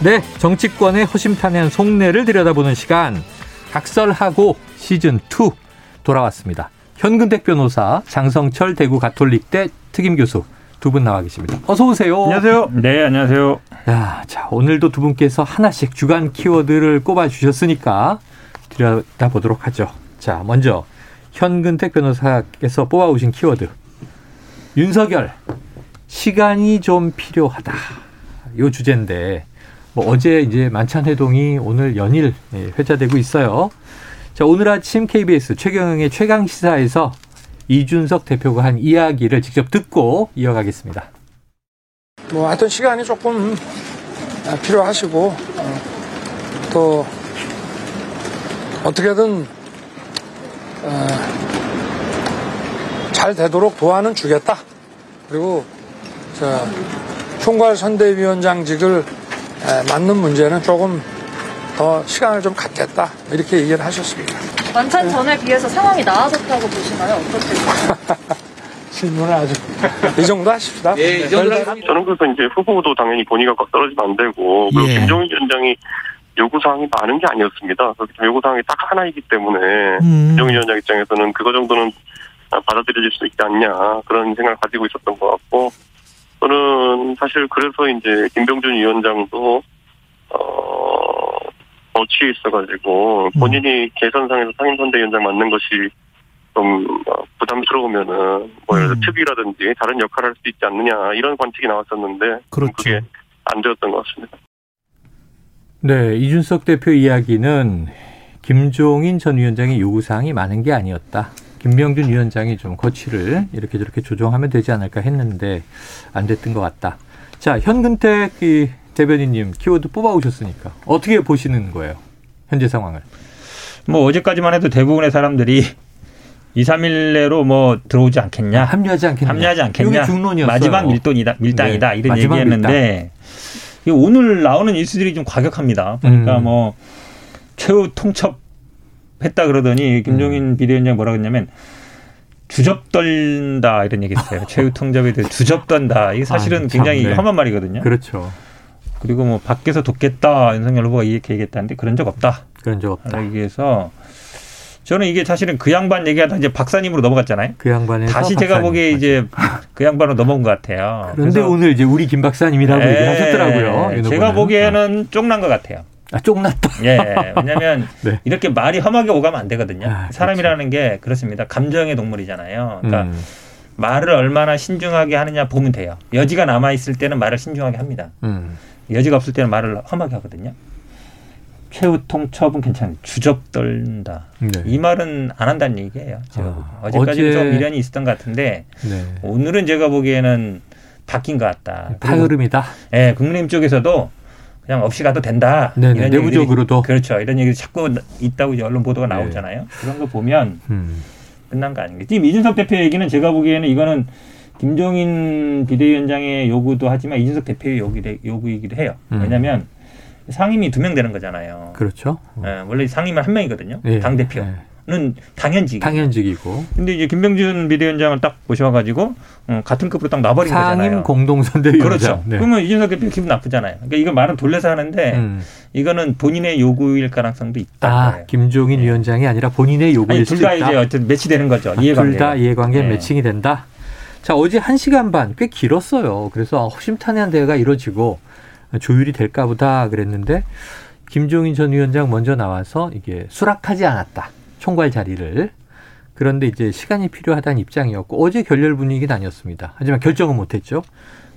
네, 정치권의 허심탄회한 속내를 들여다보는 시간 각설하고 시즌 2 돌아왔습니다. 현근택 변호사, 장성철 대구 가톨릭대 특임 교수 두 분 나와 계십니다. 어서 오세요. 안녕하세요. 네, 안녕하세요. 야, 자, 오늘도 두 분께서 하나씩 주간 키워드를 꼽아 주셨으니까 들여다보도록 하죠. 자, 먼저 현근택 변호사께서 뽑아 오신 키워드. 윤석열, 시간이 좀 필요하다. 요 주제인데 뭐 어제 이제 만찬 회동이 오늘 연일 예, 회자되고 있어요. 자, 오늘 아침 KBS 최경영의 최강 시사에서 이준석 대표가 한 이야기를 직접 듣고 이어가겠습니다. 뭐 하여튼 시간이 조금 필요하시고 어, 또 어떻게든 어, 잘 되도록 도와는 주겠다. 그리고 저 총괄 선대위원장직을 맞는 문제는 조금 더 시간을 좀 갖겠다 이렇게 얘기를 하셨습니다. 만찬 전에 비해서 상황이 나아졌다고 보시나요? 어떻게? 질문을 아주 이 정도 하십시다. 예, 이 정도 저는 그래서 이제 후보도 당연히 본의가 떨어지면 안 되고 그리고 예. 김종인 위원장이 요구사항이 많은 게 아니었습니다. 때문에 요구사항이 딱 하나이기 때문에 음. 김종인 위원장 입장에서는 그거 정도는 받아들여질 수 있지 않냐 그런 생각을 가지고 있었던 것 같고 저는 사실 그래서 이제 김병준 위원장도 어 어취해 있어가지고 본인이 음. 계산상에서 상임선대위원장 맡는 것이 좀 어, 부담스러우면은 뭐 음. 특위라든지 다른 역할을 할 수 있지 않느냐 이런 관측이 나왔었는데 그렇죠. 그게 안 되었던 것 같습니다. 네, 이준석 대표 이야기는 김종인 전 위원장의 요구사항이 많은 게 아니었다. 김병준 위원장이 좀 거취를 이렇게 저렇게 조정하면 되지 않을까 했는데 안 됐던 것 같다. 자, 현근택 대변인님 키워드 뽑아오셨으니까 어떻게 보시는 거예요? 현재 상황을. 뭐 어제까지만 해도 대부분의 사람들이 2, 3일 내로 뭐 들어오지 않겠냐. 합류하지 않겠냐. 합류하지 않겠냐. 중론이었어요. 마지막 밀돈이다, 밀당이다. 네, 이런 얘기했는데 밀당. 오늘 나오는 뉴스들이 좀 과격합니다. 그러니까 음. 뭐 최후 통첩 했다 그러더니 김종인 음. 비대위원장 뭐라 그랬냐면 주접 떨다 이런 얘기 했어요. 최후 통접에 대해 주접 떤다. 이게 사실은 아, 굉장히 네. 험한 말이거든요. 그렇죠. 그리고 뭐 밖에서 돕겠다 윤석열 후보가 이렇게 얘기했다는데 그런 적 없다. 그런 적 없다. 얘기해서 저는 이게 사실은 그 양반 얘기하다 이제 박사님으로 넘어갔잖아요. 그 양반에 다시 제가 보기에 이제 그 양반으로 넘어온 것 같아요. 그런데 오늘 이제 우리 김 박사님이라고 네. 얘기하셨더라고요. 제가 보기에는 쫑난 것 같아요. 아, 쫑났다. 예. 왜냐면 네. 이렇게 말이 험하게 오가면 안 되거든요. 아, 그렇죠. 사람이라는 그렇죠. 게 그렇습니다. 감정의 동물이잖아요. 그러니까 음. 말을 얼마나 신중하게 하느냐 보면 돼요. 여지가 남아 있을 때는 말을 신중하게 합니다. 음. 여지가 없을 때는 말을 험하게 하거든요. 최후 통첩은 괜찮아요. 주접 떨다. 네. 이 말은 안 한다는 얘기예요. 제가 아, 어제까지 어제... 좀 미련이 있었던 것 같은데 네. 오늘은 제가 보기에는 바뀐 것 같다. 파열음이다. 예, 네, 국민의힘 쪽에서도 그냥 없이 가도 된다. 네네, 이런 내부적으로도 얘기들이, 그렇죠. 이런 얘기 자꾸 있다고 이제 언론 보도가 네. 나오잖아요. 네. 그런 거 보면 음. 끝난 거 아닌가. 지금 이준석 대표 얘기는 제가 보기에는 이거는 김종인 비대위원장의 요구도 하지만 이준석 대표의 요구이기도 해요. 음. 왜냐하면 상임이 두 명 되는 거잖아요. 그렇죠. 어. 네, 원래 상임은 한 명이거든요. 네. 당 대표. 네. 는 당연직. 당연직이고. 근데 이제 김병준 비대위원장을 딱 모셔가지고 어, 같은 급으로 딱 놔버린 상임 거잖아요. 상임 공동선대위원장. 그렇죠. 네. 그러면 이준석 대표 기분 나쁘잖아요. 그러니까 이거 말은 돌려서 하는데 음. 이거는 본인의 요구일 가능성도 있다. 아, 거예요. 김종인 네. 위원장이 아니라 본인의 요구일 수도 있다. 둘다 이제 어쨌든 매치되는 거죠. 아, 이해관계. 둘 다 이해관계 네. 매칭이 된다. 자 어제 한 시간 반 꽤 길었어요. 그래서 허심탄회한 대화가 이루어지고 조율이 될까 보다 그랬는데 김종인 전 위원장 먼저 나와서 이게 수락하지 않았다. 총괄 자리를. 그런데 이제 시간이 필요하다는 입장이었고 어제 결렬 분위기는 아니었습니다. 하지만 결정은 못했죠.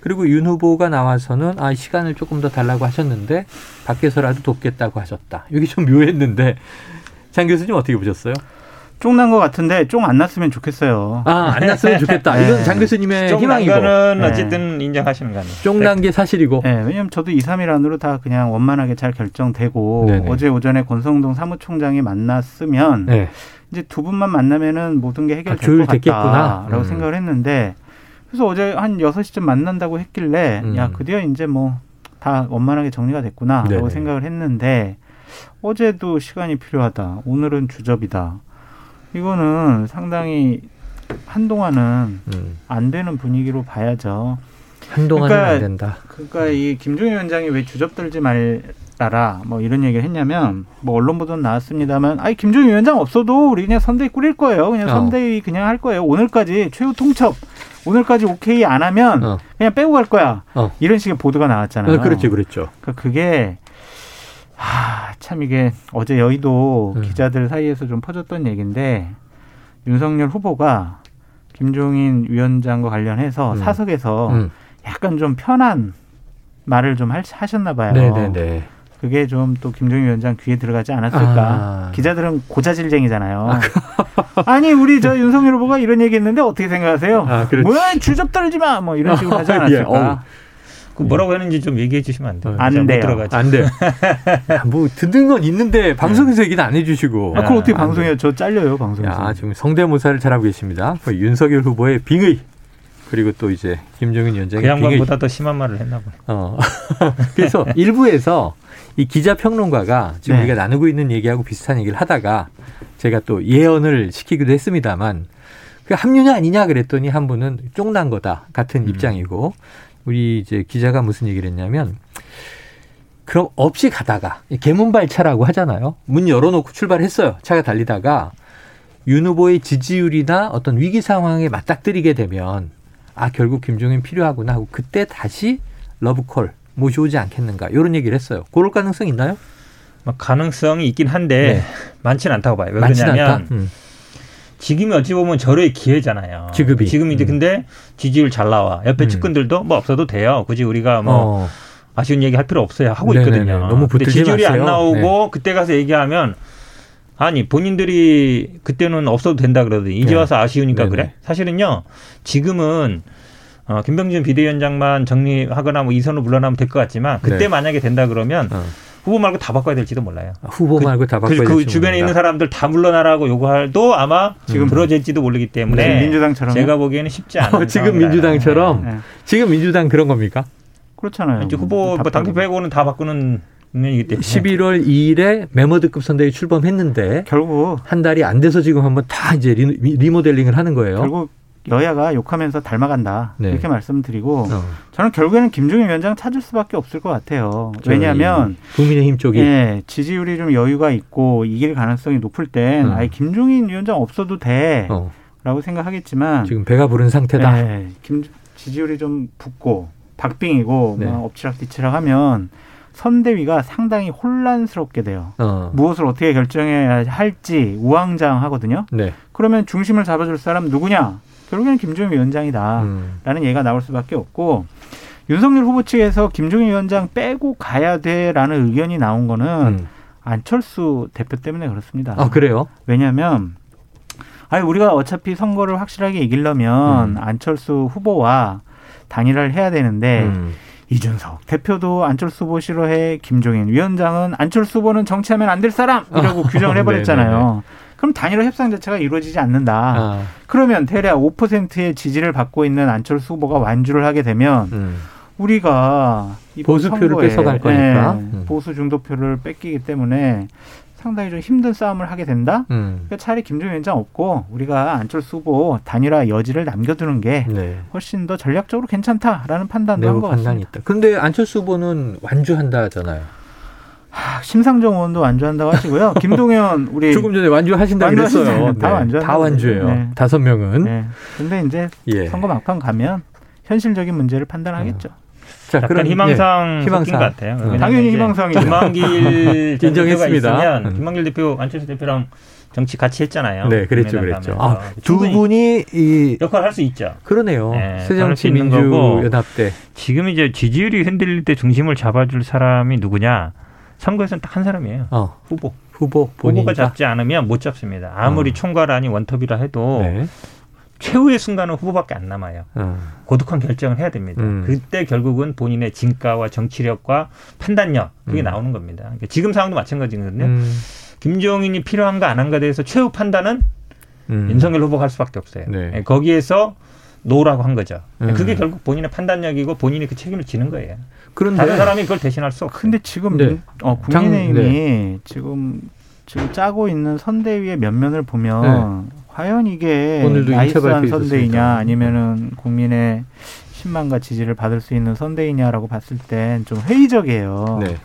그리고 윤 후보가 나와서는 아 시간을 조금 더 달라고 하셨는데 밖에서라도 돕겠다고 하셨다. 이게 좀 묘했는데 장 교수님 어떻게 보셨어요? 쫑난 것 같은데 쫑 안 났으면 좋겠어요. 아, 안 났으면 좋겠다. 네. 이건 장 교수님의 희망이고. 거는 네. 어쨌든 인정하시는 거 아니에요. 쫑난 게 사실이고. 네, 왜냐면 저도 2, 3일 안으로 다 그냥 원만하게 잘 결정되고 네네. 어제 오전에 권성동 사무총장이 만났으면 네. 이제 두 분만 만나면은 모든 게 해결될 것 같다라고 음. 생각을 했는데 그래서 어제 한 6시쯤 만난다고 했길래 음. 야, 그디어 이제 뭐 다 원만하게 정리가 됐구나라고 네네. 생각을 했는데 어제도 시간이 필요하다. 오늘은 주접이다. 이거는 상당히 한동안은 음. 안 되는 분위기로 봐야죠. 한동안은 그러니까, 안 된다. 그러니까 이 김종인 위원장이 왜 주접들지 말아라 뭐 이런 얘기를 했냐면 뭐 언론 보도 나왔습니다만 아니 김종인 위원장 없어도 우리 그냥 선대위 꾸릴 거예요. 그냥 어. 선대위 그냥 할 거예요. 오늘까지 최후 통첩 오늘까지 오케이 안 하면 어. 그냥 빼고 갈 거야. 어. 이런 식의 보도가 나왔잖아요. 어, 그렇죠, 그렇죠. 그러니까 그게 아, 참 이게 어제 여의도 음. 기자들 사이에서 좀 퍼졌던 얘기인데 윤석열 후보가 김종인 위원장과 관련해서 음. 사석에서 음. 약간 좀 편한 말을 좀 하셨나 봐요. 네네네. 그게 좀 또 김종인 위원장 귀에 들어가지 않았을까. 아. 기자들은 고자질쟁이잖아요. 아, 니 우리 저 윤석열 후보가 이런 얘기했는데 어떻게 생각하세요? 아, 뭐야 주접 떨지 마. 뭐 이런 식으로 하지 예, 않았을까. 예, 그 뭐라고 했는지 좀 얘기해 주시면 안 돼요? 안 돼요. 안 돼요. 뭐 듣는 건 있는데 방송에서 네. 얘기는 안 해주시고. 아, 그럼 어떻게 방송해요? 저 잘려요 방송에서. 야, 지금 성대모사를 잘하고 계십니다. 뭐 윤석열 후보의 빙의 그리고 또 이제 김정인 위원장의 그 양반보다 더 심한 말을 했나 봐요. 어. 그래서 일부에서 이 기자 평론가가 지금 네. 우리가 나누고 있는 얘기하고 비슷한 얘기를 하다가 제가 또 예언을 시키기도 했습니다만 그 합류냐 아니냐 그랬더니 한 분은 쫑난 거다 같은 음. 입장이고 우리 이제 기자가 무슨 얘기를 했냐면 그럼 없이 가다가 개문발 차라고 하잖아요. 문 열어놓고 출발했어요. 차가 달리다가 윤 후보의 지지율이나 어떤 위기 상황에 맞닥뜨리게 되면 아 결국 김종인 필요하구나 하고 그때 다시 러브콜 모셔오지 않겠는가 이런 얘기를 했어요. 그럴 가능성 있나요? 뭐 가능성이 있긴 한데 네. 많지는 않다고 봐요. 왜 그러냐면 음. 지금이 어찌 보면 절의 기회잖아요. 지금이. 지금 이제 음. 근데 지지율 잘 나와. 옆에 음. 측근들도 뭐 없어도 돼요. 굳이 우리가 뭐 어. 아쉬운 얘기 할 필요 없어요. 하고 네네네. 있거든요. 너무 붙지 지지율이 마세요. 안 나오고 네. 그때 가서 얘기하면 아니 본인들이 그때는 없어도 된다 그러더니 이제 네. 와서 아쉬우니까 네네. 그래? 사실은요. 지금은 어, 김병준 비대위원장만 정리하거나 뭐 이선으로 물러나면 될 것 같지만 그때 네. 만약에 된다 그러면 어. 후보 말고 다 바꿔야 될지도 몰라요. 아, 후보 그, 말고 다 바꿔야 그, 그 주변에 모른다. 있는 사람들 다 물러나라고 요구할도 아마 지금 음. 그러질지도 모르기 때문에 민주당처럼 제가 보기에는 쉽지 않은 어, 지금 민주당처럼 네. 지금 민주당 그런 겁니까? 그렇잖아요. 이제 후보 뭐 당대 빼고는 다 바꾸는 국면이기 때문에 11월 2일에 메모드급 선대위 출범했는데 결국 한 달이 안 돼서 지금 한번 다 이제 리, 리모델링을 하는 거예요. 결국 여야가 욕하면서 닮아간다 네. 이렇게 말씀드리고 어. 저는 결국에는 김종인 위원장 찾을 수밖에 없을 것 같아요. 왜냐하면 국민의힘 쪽이 예, 지지율이 좀 여유가 있고 이길 가능성이 높을 땐 어. 아예 김종인 위원장 없어도 돼라고 어. 생각하겠지만 지금 배가 부른 상태다. 예, 김 지지율이 좀 붙고 박빙이고 네. 뭐 엎치락뒤치락 하면 선대위가 상당히 혼란스럽게 돼요. 어. 무엇을 어떻게 결정해야 할지 우왕좌왕하거든요. 네. 그러면 중심을 잡아줄 사람 누구냐? 결국에는 김종인 위원장이다라는 음. 얘기가 나올 수밖에 없고 윤석열 후보 측에서 김종인 위원장 빼고 가야 돼라는 의견이 나온 거는 음. 안철수 대표 때문에 그렇습니다. 아 그래요? 왜냐하면 아니 우리가 어차피 선거를 확실하게 이기려면 음. 안철수 후보와 단일화를 해야 되는데 음. 이준석 대표도 안철수 후보 싫어해 김종인 위원장은 안철수 후보는 정치하면 안 될 사람이라고 규정을 해버렸잖아요. 그럼 단일화 협상 자체가 이루어지지 않는다. 아. 그러면 대략 5%의 지지를 받고 있는 안철수 후보가 완주를 하게 되면 음. 우리가 보수표를 뺏어갈 거니까 네, 음. 보수 중도표를 뺏기기 때문에 상당히 좀 힘든 싸움을 하게 된다. 음. 그러니까 차라리 김종인 위원장 없고 우리가 안철수 후보 단일화 여지를 남겨두는 게 네. 훨씬 더 전략적으로 괜찮다라는 판단도 한것 같습니다. 있다. 근데 안철수 후보는 완주한다잖아요. 심상정 의원도 완주한다고 하시고요. 김동연 우리 조금 전에 완주하신다 그랬어요. 다 네. 완주 다 완주예요. 네. 다섯 명은. 네. 근데 이제 예. 선거 막판 가면 현실적인 문제를 판단하겠죠. 어. 자, 그런 희망상 예. 희망상 것 같아요. 어. 당연히 희망상이 김만길 인정했습니다. 음. 김만길 대표, 안철수 대표랑 정치 같이 했잖아요. 네, 그랬죠, 그랬죠. 아, 두 분이 이 역할 할수 있죠. 그러네요. 네, 새정치 민주연합 때 지금 이제 지지율이 흔들릴 때 중심을 잡아줄 사람이 누구냐? 선거에서는 딱 한 사람이에요. 어. 후보. 후보 본인이 후보가 잡지 않으면 못 잡습니다. 아무리 어. 총괄안이 원톱이라 해도 네. 최후의 순간은 후보밖에 안 남아요. 어. 고독한 결정을 해야 됩니다. 음. 그때 결국은 본인의 진가와 정치력과 판단력 그게 음. 나오는 겁니다. 그러니까 지금 상황도 마찬가지거든요. 음. 김종인이 필요한가 안 한가 대해서 최후 판단은 음. 윤석열 후보가 할 수밖에 없어요. 네. 예, 거기에서 노라고 한 거죠. 음. 그게 결국 본인의 판단력이고 본인이 그 책임을 지는 거예요. 그런데 다른 사람이 그걸 대신할 수 없어요. 근데 지금 네. 어, 국민의힘이 네. 지금 지금 짜고 있는 선대위의 면면을 보면 네. 과연 이게 나이스한 선대위냐 아니면은 국민의 신망과 지지를 받을 수 있는 선대위냐라고 봤을 땐 좀 회의적이에요. 네.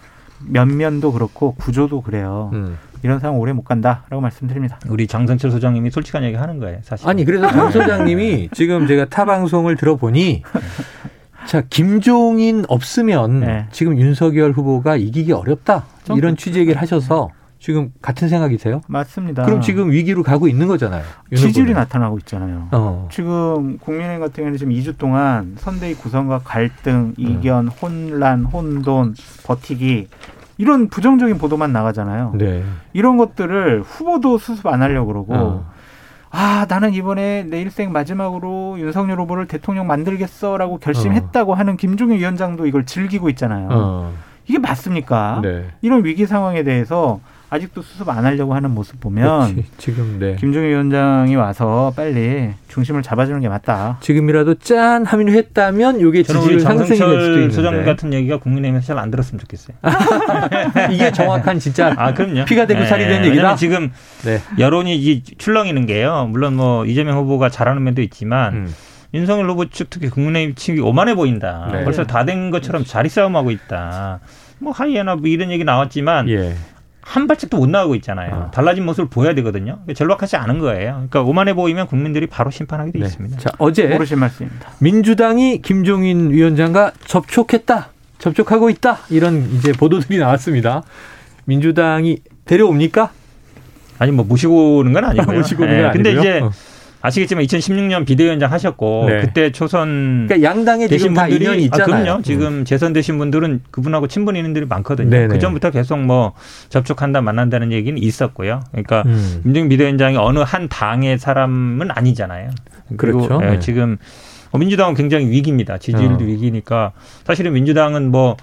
면면도 그렇고 구조도 그래요. 음. 이런 상황 오래 못 간다라고 말씀드립니다. 우리 장선철 소장님이 솔직한 얘기 하는 거예요, 사실. 아니 그래서 장 소장님이 지금 제가 타 방송을 들어보니 자 김종인 없으면 네. 지금 윤석열 후보가 이기기 어렵다 이런 취지 얘기를 하셔서 지금 같은 생각이세요? 맞습니다. 그럼 지금 위기로 가고 있는 거잖아요. 지지율이 나타나고 있잖아요. 어. 지금 국민의힘 같은 경우는 지금 2주 동안 선대위 구성과 갈등, 이견, 어. 혼란, 혼돈, 버티기 이런 부정적인 보도만 나가잖아요. 네. 이런 것들을 후보도 수습 안 하려고 그러고 어. 아 나는 이번에 내 일생 마지막으로 윤석열 후보를 대통령 만들겠어라고 결심했다고 어. 하는 김종인 위원장도 이걸 즐기고 있잖아요. 어. 이게 맞습니까? 네. 이런 위기 상황에 대해서 아직도 수습 안 하려고 하는 모습 보면 그렇지. 지금 네. 김종인 위원장이 와서 빨리 중심을 잡아주는 게 맞다. 지금이라도 짠 하면 했다면 이게 지지율 상승이 될 수도 있는데. 소장 같은 얘기가 국민의힘에서 잘 안 들었으면 좋겠어요. 이게 정확한 진짜 아, 그럼요. 피가 되고 살이 되는 네. 얘기다. 지금 네. 여론이 출렁이는 게요. 물론 뭐 이재명 후보가 잘하는 면도 있지만 음. 윤석열 후보 측 특히 국민의힘 측이 오만해 보인다. 네. 벌써 다 된 것처럼 자리 싸움하고 있다. 뭐 하이에나 뭐 이런 얘기 나왔지만 예. 한 발짝도 못 나가고 있잖아요. 어. 달라진 모습을 보여야 되거든요. 전락하지 않은 거예요. 그러니까 오만해 보이면 국민들이 바로 심판하게 돼 네. 있습니다. 자, 어제 모르신 말씀입니다. 민주당이 김종인 위원장과 접촉했다. 접촉하고 있다. 이런 이제 보도들이 나왔습니다. 민주당이 데려옵니까? 아니 뭐 모시고 오는 건 아니고요. 모시고 오는 건 네. 아니고요. 근데 이제 어. 아시겠지만 2016년 비대위원장 하셨고 네. 그때 초선 그러니까 양당에 되신 분들이 있잖아요. 아, 그럼요. 지금 음. 재선 되신 분들은 그분하고 친분 있는들이 많거든요. 네네. 그 전부터 계속 뭐 접촉한다 만난다는 얘기는 있었고요. 그러니까 음. 임종 비대위원장이 어느 한 당의 사람은 아니잖아요. 그리고 그렇죠. 예, 네. 지금 민주당은 굉장히 위기입니다. 지지율도 어. 위기니까 사실은 민주당은 뭐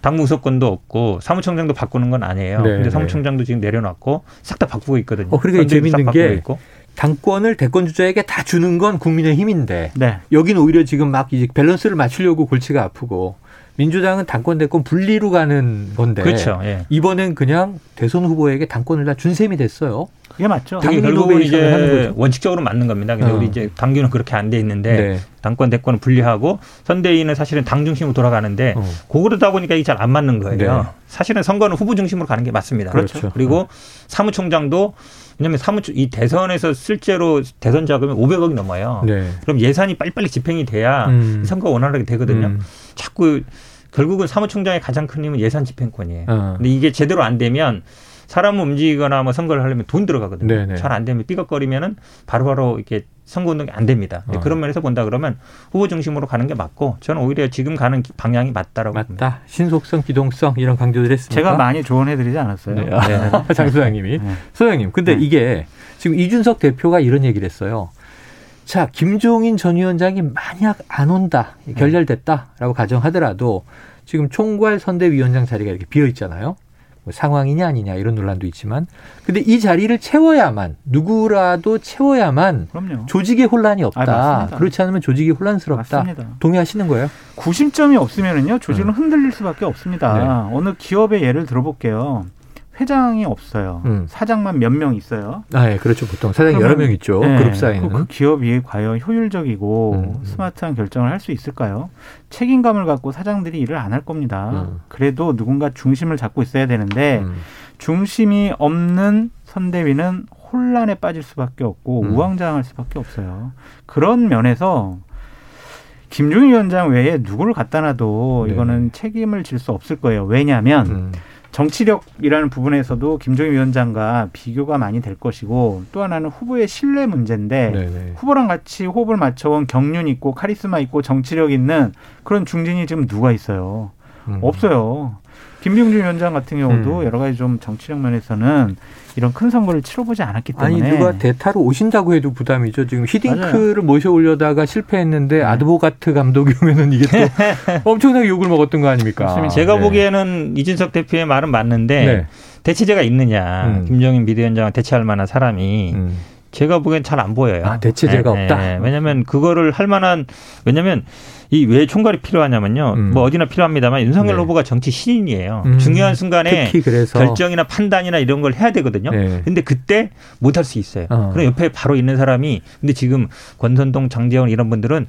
당무소권도 없고 사무총장도 바꾸는 건 아니에요. 네. 근데 사무총장도 지금 내려놨고 싹 다 바꾸고 있거든요. 어, 그러니까 재밌는 게 있고. 당권을 대권 주자에게 다 주는 건 국민의 힘인데 네. 여기는 오히려 지금 막 이제 밸런스를 맞추려고 골치가 아프고 민주당은 당권 대권 분리로 가는 건데 그렇죠. 예. 이번엔 그냥 대선 후보에게 당권을 다 준 셈이 됐어요. 이게 맞죠. 당연히 결국은 이제 원칙적으로 맞는 겁니다. 근데 어. 우리 이제 당규는 그렇게 안 돼 있는데 네. 당권 대권을 분리하고 선대위는 사실은 당 중심으로 돌아가는데 어. 그러다 보니까 이게 잘 안 맞는 거예요. 네. 사실은 선거는 후보 중심으로 가는 게 맞습니다. 그렇죠. 그리고 어. 사무총장도 왜냐하면 사무처 이 대선에서 실제로 대선 자금이 500억이 넘어요. 네. 그럼 예산이 빨리빨리 집행이 돼야 음. 선거가 원활하게 되거든요. 음. 자꾸 결국은 사무총장의 가장 큰 힘은 예산 집행권이에요. 어. 근데 이게 제대로 안 되면 사람 움직이거나 뭐 선거를 하려면 돈 들어가거든요. 잘 안 되면 삐걱거리면은 바로바로 이렇게 선거운동이 안 됩니다. 어. 그런 면에서 본다 그러면 후보 중심으로 가는 게 맞고 저는 오히려 지금 가는 방향이 맞다라고 맞다. 봅니다. 신속성, 기동성 이런 강조를 했습니다. 제가 많이 조언해드리지 않았어요. 네. 네. 장 소장님이. 네. 소장님, 근데 네. 이게 지금 이준석 대표가 이런 얘기를 했어요. 자, 김종인 전 위원장이 만약 안 온다, 결렬됐다라고 가정하더라도 지금 총괄 선대위원장 자리가 이렇게 비어 있잖아요. 뭐 상황이냐 아니냐 이런 논란도 있지만 근데 이 자리를 채워야만 누구라도 채워야만 그럼요. 조직의 혼란이 없다. 아, 그렇지 않으면 조직이 혼란스럽다. 맞습니다. 동의하시는 거예요? 구심점이 없으면은요 조직은 음. 흔들릴 수밖에 없습니다. 네. 어느 기업의 예를 들어볼게요. 회장이 없어요. 음. 사장만 몇 명 있어요. 아, 예, 그렇죠. 보통 사장이 여러 명 있죠. 네, 그룹 사이는. 그 기업이 과연 효율적이고 음. 스마트한 결정을 할 수 있을까요? 책임감을 갖고 사장들이 일을 안 할 겁니다. 음. 그래도 누군가 중심을 잡고 있어야 되는데 음. 중심이 없는 선대위는 혼란에 빠질 수밖에 없고 음. 우왕좌왕할 수밖에 없어요. 그런 면에서 김종인 위원장 외에 누구를 갖다 놔도 네. 이거는 책임을 질 수 없을 거예요. 왜냐하면 음. 정치력이라는 부분에서도 김종인 위원장과 비교가 많이 될 것이고 또 하나는 후보의 신뢰 문제인데 네네. 후보랑 같이 호흡을 맞춰온 경륜 있고 카리스마 있고 정치력 있는 그런 중진이 지금 누가 있어요? 음. 없어요. 김병준 위원장 같은 경우도 음. 여러 가지 좀 정치적 면에서는 이런 큰 선거를 치러보지 않았기 때문에 아니 누가 대타로 오신다고 해도 부담이죠. 지금 히딩크를 맞아요. 모셔오려다가 실패했는데 네. 아드보가트 감독이 오면은 이게 또 엄청나게 욕을 먹었던 거 아닙니까? 제가 네. 보기에는 이준석 대표의 말은 맞는데 네. 대체제가 있느냐 음. 김정인 비대위원장을 대체할 만한 사람이 음. 제가 보기엔 잘 안 보여요. 아, 대체제가 네, 없다. 네. 왜냐하면 그거를 할 만한 왜냐하면 이 왜 총괄이 필요하냐면요. 음. 뭐 어디나 필요합니다만 윤석열 네. 후보가 정치 신인이에요. 음. 중요한 순간에 결정이나 판단이나 이런 걸 해야 되거든요. 네. 근데 그때 못 할 수 있어요. 어. 그럼 옆에 바로 있는 사람이 근데 지금 권성동, 장제원 이런 분들은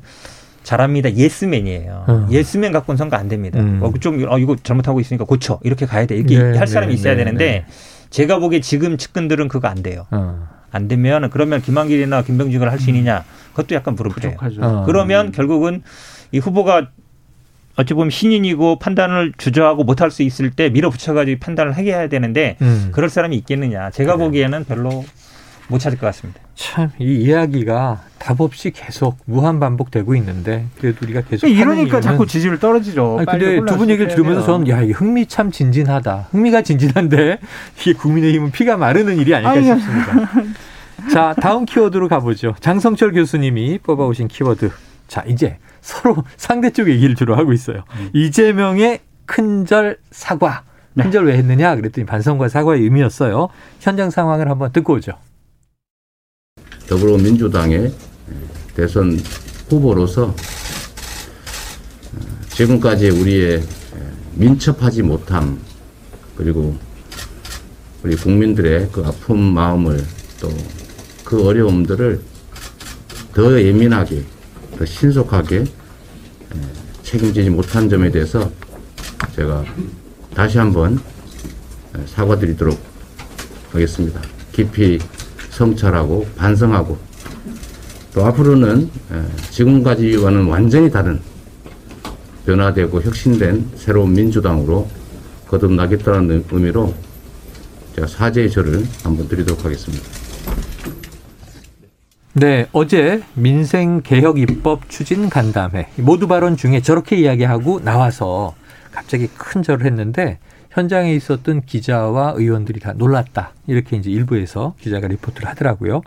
잘합니다. 예스맨이에요. 어. 예스맨 갖고는 선거 안 됩니다. 음. 어, 그쪽 어, 이거 잘못하고 있으니까 고쳐 이렇게 가야 돼. 이렇게 네, 할 사람이 네, 있어야 네, 되는데 네. 제가 보기에 지금 측근들은 그거 안 돼요. 어. 안 되면 그러면 김한길이나 김병준을 할 수 있느냐 그것도 약간 부족해요. 어. 그러면 결국은 이 후보가 어찌 보면 신인이고 판단을 주저하고 못할 수 있을 때 밀어붙여가지고 판단을 하게 해야 되는데 음. 그럴 사람이 있겠느냐. 제가 네. 보기에는 별로 못 찾을 것 같습니다. 참 이 이야기가 답 없이 계속 무한 반복되고 있는데 그래도 우리가 계속 이러니까 자꾸 지지율 떨어지죠. 아니, 근데 두 분 얘기를 들으면서 저는 야, 이 흥미 참 진진하다. 흥미가 진진한데 이게 국민의힘은 피가 마르는 일이 아닐까 아니, 싶습니다. 자, 다음 키워드로 가보죠. 장성철 교수님이 뽑아오신 키워드. 자, 이제 서로 상대 쪽 얘기를 주로 하고 있어요. 음. 이재명의 큰절 사과. 네. 큰절 왜 했느냐? 그랬더니 반성과 사과의 의미였어요. 현장 상황을 한번 듣고 오죠. 더불어민주당의 대선 후보로서 지금까지 우리의 민첩하지 못함 그리고 우리 국민들의 그 아픈 마음을 또 그 어려움들을 더 예민하게 더 신속하게 책임지지 못한 점에 대해서 제가 다시 한번 사과드리도록 하겠습니다. 깊이 성찰하고 반성하고 또 앞으로는 지금까지와는 완전히 다른 변화되고 혁신된 새로운 민주당으로 거듭나겠다는 의미로 제가 사죄의 절을 한번 드리도록 하겠습니다. 네, 어제 민생 개혁 입법 추진 간담회 모두 발언 중에 저렇게 이야기하고 나와서 갑자기 큰 절을 했는데 현장에 있었던 기자와 의원들이 다 놀랐다. 이렇게 이제 일부에서 기자가 리포트를 하더라고요.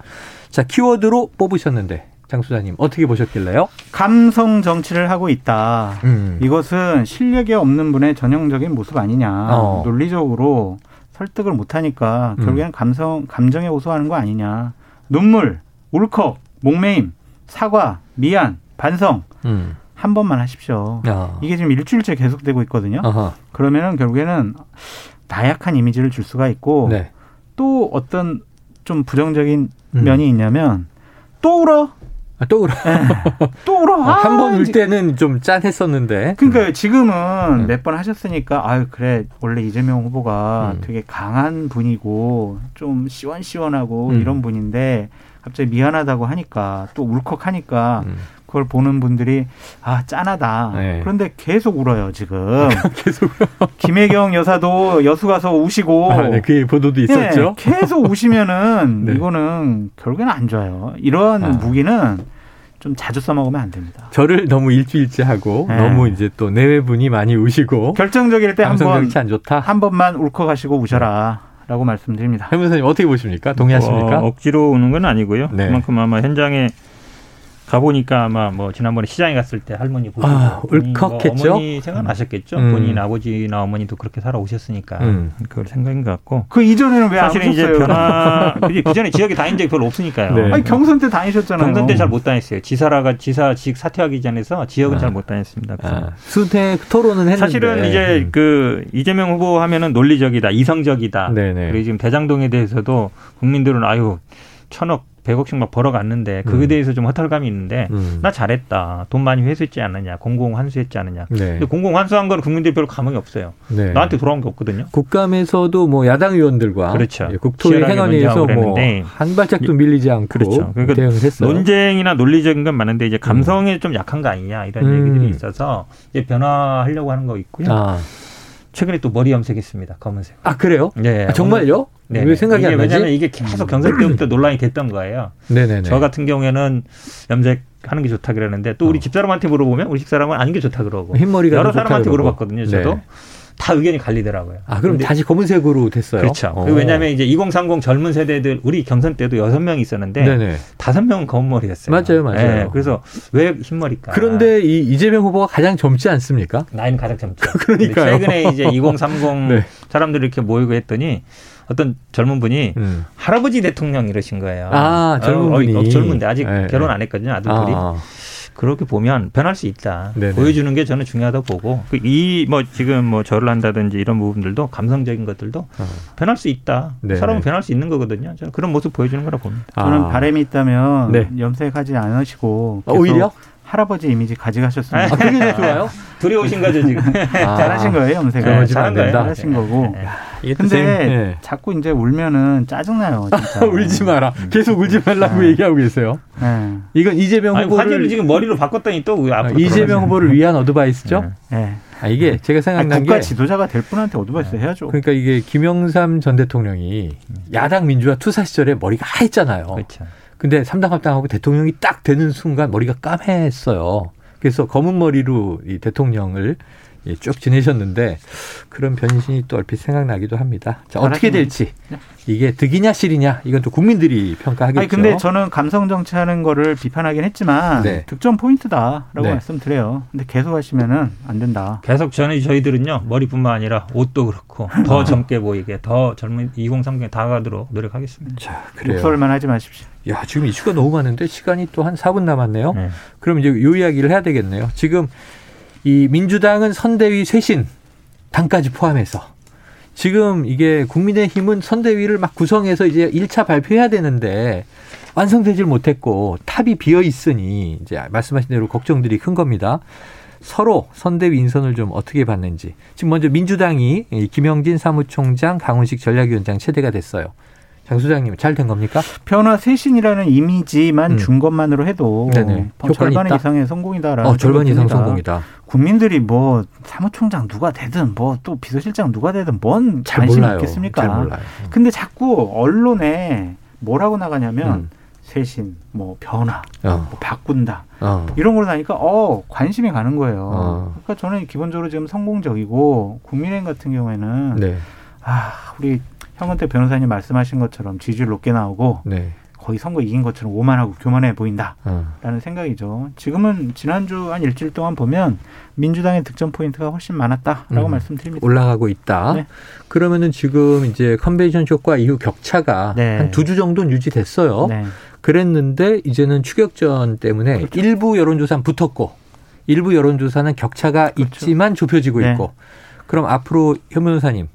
자, 키워드로 뽑으셨는데 장 수사님 어떻게 보셨길래요? 감성 정치를 하고 있다. 음. 이것은 실력이 없는 분의 전형적인 모습 아니냐. 어. 논리적으로 설득을 못하니까 음. 결국엔 감성 감정에 호소하는 거 아니냐. 눈물, 울컥, 목매임, 사과, 미안, 반성. 음. 한 번만 하십시오. 야. 이게 지금 일주일째 계속되고 있거든요. 아하. 그러면은 결국에는 나약한 이미지를 줄 수가 있고 네. 또 어떤 좀 부정적인 음. 면이 있냐면 또 울어. 아, 또 울어. 네. 또 울어. 아, 한번 울 때는 좀 짠했었는데. 그러니까 음. 지금은 음. 몇번 하셨으니까 아유 그래 원래 이재명 후보가 음. 되게 강한 분이고 좀 시원시원하고 음. 이런 분인데 갑자기 미안하다고 하니까 또 울컥하니까 음. 그걸 보는 분들이 아 짠하다. 네. 그런데 계속 울어요 지금. 계속. 김혜경 여사도 여수 가서 우시고. 아, 네, 그 보도도 네, 있었죠. 네, 계속 우시면은 네. 이거는 결국에는 안 좋아요. 이러한 아. 무기는 좀 자주 써먹으면 안 됩니다. 저를 너무 일주일째 하고 네. 너무 이제 또 내외분이 많이 우시고 결정적일 때 한번 안 좋다. 한 번만 울컥하시고 우셔라. 라고 말씀드립니다. 현 변호사님 어떻게 보십니까? 동의하십니까? 어, 억지로 우는 건 아니고요. 네. 그만큼 아마 현장에 가보니까 아마 뭐 지난번에 시장에 갔을 때 할머니 보시고 아, 울컥했죠. 뭐 어머니 생각나셨겠죠. 음. 본인 아버지나 어머니도 그렇게 살아오셨으니까 음. 그걸 생각인 것 같고. 그 이전에는 왜 사실은 이제 변화 그 전에 지역에 다닌 적이 별로 없으니까요. 네. 아니 경선 때 다니셨잖아요. 경선 때 잘 못 다녔어요. 지사라가 지사직 사퇴하기 전에서 지역은 아. 잘못 다녔습니다. 아. 수대 토론은 했는데 사실은 이제 음. 그 이재명 후보 하면은 논리적이다, 이성적이다. 네네. 그리고 지금 대장동에 대해서도 국민들은 아유 천억 100억씩 막 벌어갔는데 그에 음. 대해서 좀 허탈감이 있는데 음. 나 잘했다. 돈 많이 회수했지 않느냐. 공공 환수했지 않느냐. 네. 근데 공공 환수한 건 국민들이 별로 감흥이 없어요. 네. 나한테 돌아온 게 없거든요. 국감에서도 뭐 야당 의원들과 그렇죠. 예, 국토의 행안위에서 뭐 한 발짝도 밀리지 않고 그렇죠. 그러니까 대응했어요. 논쟁이나 논리적인 건 많은데 이제 감성이 음. 좀 약한 거 아니냐 이런 음. 얘기들이 있어서 이제 변화하려고 하는 거 있고요. 아. 최근에 또 머리 염색했습니다. 검은색. 아 그래요? 네. 아, 정말요? 네. 왜 생각이 안 나지? 왜냐하면 이게 계속 경선 때부터 논란이 됐던 거예요. 네네네. 저 같은 경우에는 염색하는 게 좋다 그러는데 또 우리 어. 집사람한테 물어보면 우리 집사람은 아닌 게 좋다 그러고 흰머리가 여러 사람한테 물어봤거든요. 저도. 네. 다 의견이 갈리더라고요. 아, 그럼 다시 검은색으로 됐어요? 그렇죠. 그 왜냐하면 이제 2030 젊은 세대들 우리 경선 때도 여섯 명 있었는데 다섯 명은 검은 머리였어요. 맞아요, 맞아요. 네, 그래서 왜 흰머리일까? 그런데 이 이재명 후보가 가장 젊지 않습니까? 나이는 가장 젊죠. 그러니까 최근에 이제 2030 네. 사람들이 이렇게 모이고 했더니 어떤 젊은 분이 음. 할아버지 대통령 이러신 거예요. 아, 젊은 어, 분이. 어, 젊은데 아직 네, 결혼 안 했거든요, 아들들이. 아. 그렇게 보면 변할 수 있다. 네네. 보여주는 게 저는 중요하다고 보고 그 이뭐 지금 뭐 절을 한다든지 이런 부분들도 감성적인 것들도 어. 변할 수 있다. 네네. 사람은 변할 수 있는 거거든요. 저는 그런 모습 보여주는 거라 봅니다. 저는 아. 바람이 있다면 네. 염색하지 않으시고 어, 오히려 할아버지 이미지 가져가셨습니다. 아, 그게 더 좋아요? 두려우신 거죠 지금. 아, 잘하신 거예요 염색을. 네, 잘한 거예요. 잘하신 거고. 네. 근데 네. 자꾸 이제 울면은 짜증나요. 진짜. 울지 마라. 음. 계속 울지 말라고 네. 얘기하고 계세요. 네. 이건 이재명 아니, 후보를 화제를 지금 머리로 바꿨더니 또 앞으로 이재명 후보를 위한 어드바이스죠. 네. 아, 이게 제가 생각난 아니, 국가 게 지도자가 될 분한테 어드바이스 해야죠. 그러니까 이게 김영삼 전 대통령이 야당 민주화 투사 시절에 머리가 하얘잖아요. 그렇죠. 근데 삼당 합당하고 대통령이 딱 되는 순간 머리가 까맸어요. 그래서 검은 머리로 이 대통령을 쭉 지내셨는데 그런 변신이 또 얼핏 생각나기도 합니다. 자, 어떻게 될지 네. 이게 득이냐 실이냐 이건 또 국민들이 평가하겠죠. 아니 근데 저는 감성 정치하는 거를 비판하긴 했지만 네. 득점 포인트다라고 네. 말씀드려요. 근데 계속 하시면은 안 된다. 계속 전에 저희들은요 머리뿐만 아니라 옷도 그렇고 더 아. 젊게 보이게 더 젊은 2030에 다가도록 노력하겠습니다. 자, 그래요. 목소리만 하지 마십시오. 야 지금 이슈가 너무 많은데 시간이 또 한 4분 남았네요. 네. 그럼 이제 요 이야기를 해야 되겠네요. 지금 이 민주당은 선대위 쇄신 당까지 포함해서 지금 이게 국민의힘은 선대위를 막 구성해서 이제 1차 발표해야 되는데 완성되질 못했고 탑이 비어 있으니 이제 말씀하신 대로 걱정들이 큰 겁니다. 서로 선대위 인선을 좀 어떻게 봤는지. 지금 먼저 민주당이 김영진 사무총장, 강훈식 전략위원장 체대가 됐어요. 장 소장님 잘 된 겁니까? 변화 쇄신이라는 이미지만 음. 준 것만으로 해도 네네. 절반 있다? 이상의 성공이다라는 어, 절반 이상 성공이다. 국민들이 뭐 사무총장 누가 되든 뭐 또 비서실장 누가 되든 뭔 관심이 있겠습니까? 잘 몰라요. 근데 자꾸 언론에 뭐라고 나가냐면 음. 쇄신, 뭐 변화, 어. 뭐 바꾼다 어. 이런 걸로 나니까 어 관심이 가는 거예요. 어. 그러니까 저는 기본적으로 지금 성공적이고 국민의힘 같은 경우에는 네. 아 우리 형은태 변호사님 말씀하신 것처럼 지지율 높게 나오고 네. 거의 선거 이긴 것처럼 오만하고 교만해 보인다라는 어. 생각이죠. 지금은 지난주 한 일주일 동안 보면 민주당의 득점 포인트가 훨씬 많았다라고 음. 말씀드립니다. 올라가고 있다. 네. 그러면은 지금 이제 컨벤션 효과 이후 격차가 네. 한두 주 정도는 유지됐어요. 네. 그랬는데 이제는 추격전 때문에 그렇죠. 일부 여론조사는 붙었고 일부 여론조사는 격차가 그렇죠. 있지만 좁혀지고 네. 있고 그럼 앞으로 현 변호사님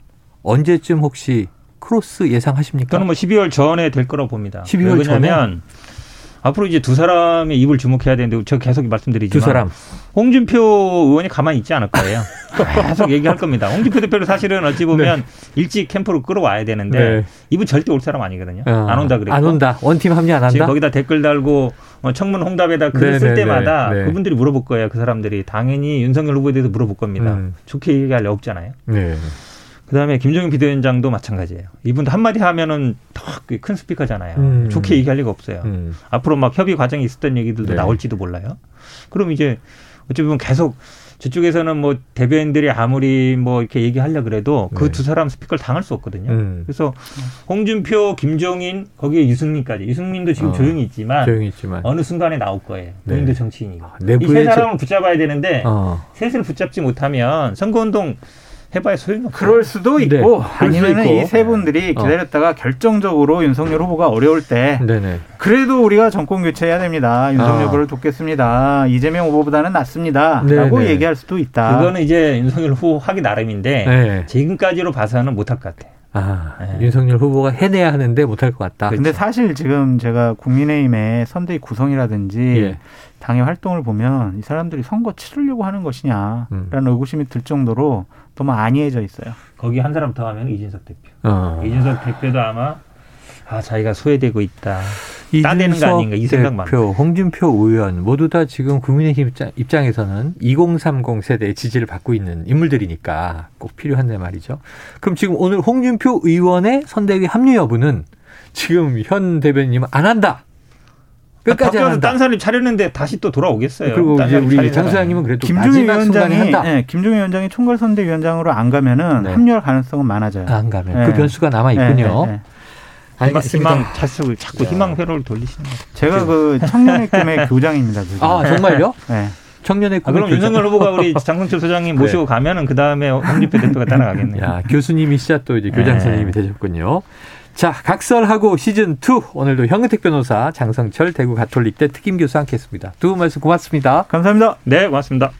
언제쯤 혹시 크로스 예상하십니까? 저는 뭐 12월 전에 될 거라고 봅니다. 12월 전에 앞으로 이제 두 사람의 입을 주목해야 되는데 제가 계속 말씀드리지만 두 사람 홍준표 의원이 가만히 있지 않을 거예요. 계속 얘기할 겁니다. 홍준표 대표를 사실은 어찌 보면 네. 일찍 캠프로 끌어와야 되는데 네. 이분 절대 올 사람 아니거든요. 어, 안 온다 그랬고 안 온다. 원팀 합류 안 한다. 지금 거기다 댓글 달고 뭐 청문홍답에다 글을 네, 쓸 네, 네. 때마다 네. 그분들이 물어볼 거예요. 그 사람들이 당연히 윤석열 후보에 대해서 물어볼 겁니다. 음. 좋게 얘기할 리 없잖아요. 네. 그다음에 김종인 비대위원장도 마찬가지예요. 이분도 한마디 하면은 더 큰 스피커잖아요. 음. 좋게 얘기할 리가 없어요. 음. 앞으로 막 협의 과정이 있었던 얘기들도 네. 나올지도 몰라요. 그럼 이제 어찌 보면 계속 저쪽에서는 뭐 대변인들이 아무리 뭐 이렇게 얘기하려 그래도 그두 네. 사람 스피커를 당할 수 없거든요. 음. 그래서 홍준표, 김종인 거기에 유승민까지 유승민도 지금 어. 조용히 있지만 조용히 있지만 어느 순간에 나올 거예요. 네. 본인도 정치인이고 아, 이세 사람을 붙잡아야 되는데 어. 셋을 붙잡지 못하면 선거운동 해봐야 소용이 없어요. 그럴 수도 네. 있고 네. 아니면 이 세 분들이 어. 기다렸다가 어. 결정적으로 윤석열 후보가 어려울 때 네네. 그래도 우리가 정권 교체해야 됩니다. 윤석열 아. 후보를 아. 돕겠습니다. 이재명 후보보다는 낫습니다. 네네. 라고 얘기할 수도 있다. 그거는 이제 윤석열 후보 하기 나름인데 네. 지금까지로 봐서는 못할 것 같아요. 아, 네. 윤석열 후보가 해내야 하는데 못할 것 같다. 근데 그렇죠. 사실 지금 제가 국민의힘의 선대위 구성이라든지 예. 당의 활동을 보면 이 사람들이 선거 치르려고 하는 것이냐라는 음. 의구심이 들 정도로 너무 안이해져 있어요. 거기 한 사람 더 하면 이준석 대표. 어. 이준석 대표도 아마 아 자기가 소외되고 있다. 따내는 거 아닌가 이 생각만. 대표, 홍준표 의원 모두 다 지금 국민의힘 입장 에서는 2030 세대의 지지를 받고 있는 인물들이니까 꼭 필요한데 말이죠. 그럼 지금 오늘 홍준표 의원의 선대위 합류 여부는 지금 현 대변인은 안 한다. 끝까지 한다. 딴 사람이 차렸는데 다시 또 돌아오겠어요. 그리고 이제 우리 장 소장님은 그래도 김종인 위원장이 네, 김종인 위원장이 총괄선대위원장으로 안 가면은 네. 합류할 가능성은 많아져요. 안 가면 네. 그 변수가 남아 있군요. 네, 네, 네. 알겠습니다. 희망 자꾸 자꾸 희망 회로를 돌리시는 거예요. 제가 그 청년의 꿈의 교장입니다. 그게. 아 정말요? 네. 청년의 꿈. 아, 그럼 윤석열 후보가 우리 장성철 소장님 모시고 네. 가면은 그 다음에 홍준표 대표가 따라가겠네요. 야 교수님이시자 또 이제 교장 네. 선생님이 되셨군요. 자, 각설하고 시즌 2 오늘도 현근택 변호사, 장성철 대구 가톨릭대 특임 교수 함께 했습니다. 두 분 말씀 고맙습니다. 감사합니다. 네, 고맙습니다.